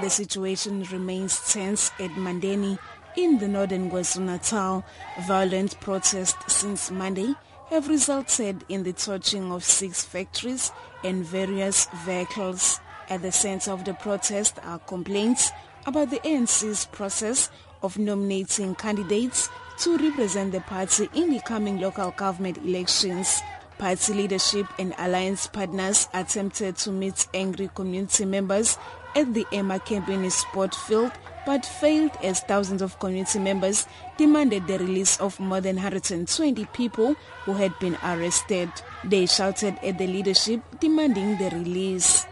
The situation remains tense at Mandeni in the northern KwaZulu-Natal. Violent protests since Monday have resulted in the torching of six factories and various vehicles. At the center of the protest are complaints about the ANC's process of nominating candidates to represent the party in the coming local government elections. Party leadership and alliance partners attempted to meet angry community members at the Emakempeni sport field but failed as thousands of community members demanded the release of more than 120 people who had been arrested. They shouted at the leadership demanding the release.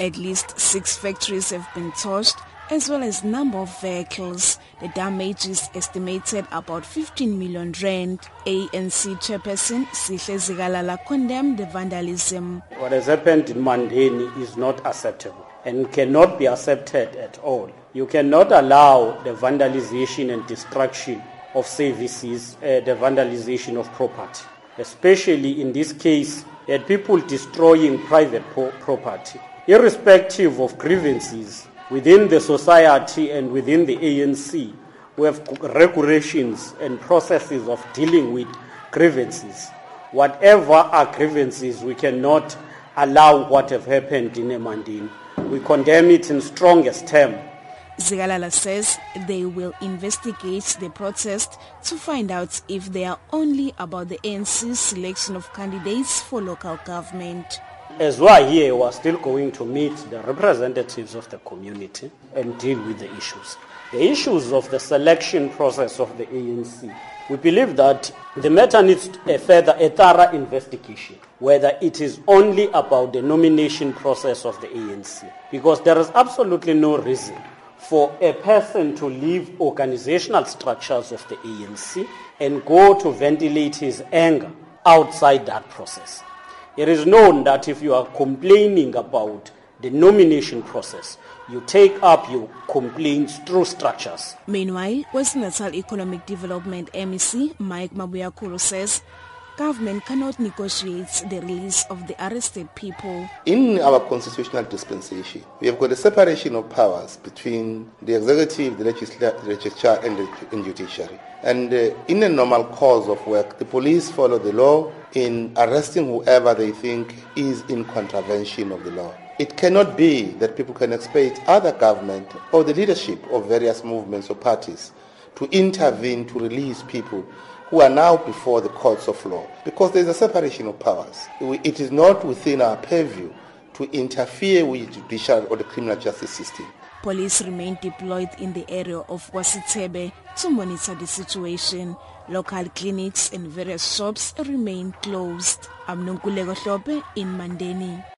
At least six factories have been torched as well as number of vehicles. The damage is estimated about 15 million rand. ANC chairperson Sihle Zikalala condemned the vandalism. What has happened in Mandeni is not acceptable and cannot be accepted at all. You cannot allow the vandalization and destruction of services, uh, the vandalization of property, especially in this case, uh, people destroying private po- property. Irrespective of grievances, within the society and within the ANC, we have regulations and processes of dealing with grievances. Whatever are grievances, we cannot allow what have happened in Emandeni. We condemn it in strongest terms. Zikalala says they will investigate the protest to find out if they are only about the ANC's selection of candidates for local government. As we are here, we are still going to meet the representatives of the community and deal with the issues. The issues of the selection process of the ANC. We believe that the matter needs a further, a thorough investigation, whether it is only about the nomination process of the ANC. Because there is absolutely no reason for a person to leave organizational structures of the ANC and go to ventilate his anger outside that process. It is known that if you are complaining about the nomination process, you take up your complaints through structures. Meanwhile, West Natal Economic Development MEC Mike Mabuyakhulu says government cannot negotiate the release of the arrested people. In our constitutional dispensation, we have got a separation of powers between the executive, the legislature, and the and judiciary. And uh, in a normal course of work, the police follow the law in arresting whoever they think is in contravention of the law. It cannot be that people can expect other government or the leadership of various movements or parties to intervene to release people who are now before the courts of law because there is a separation of powers. It is not within our purview to interfere with the judicial or the criminal justice system. Police remain deployed in the area of Wasitebe to monitor the situation. Local clinics and various shops remain closed. I'm Nonkululeko Hlophe in Mandeni.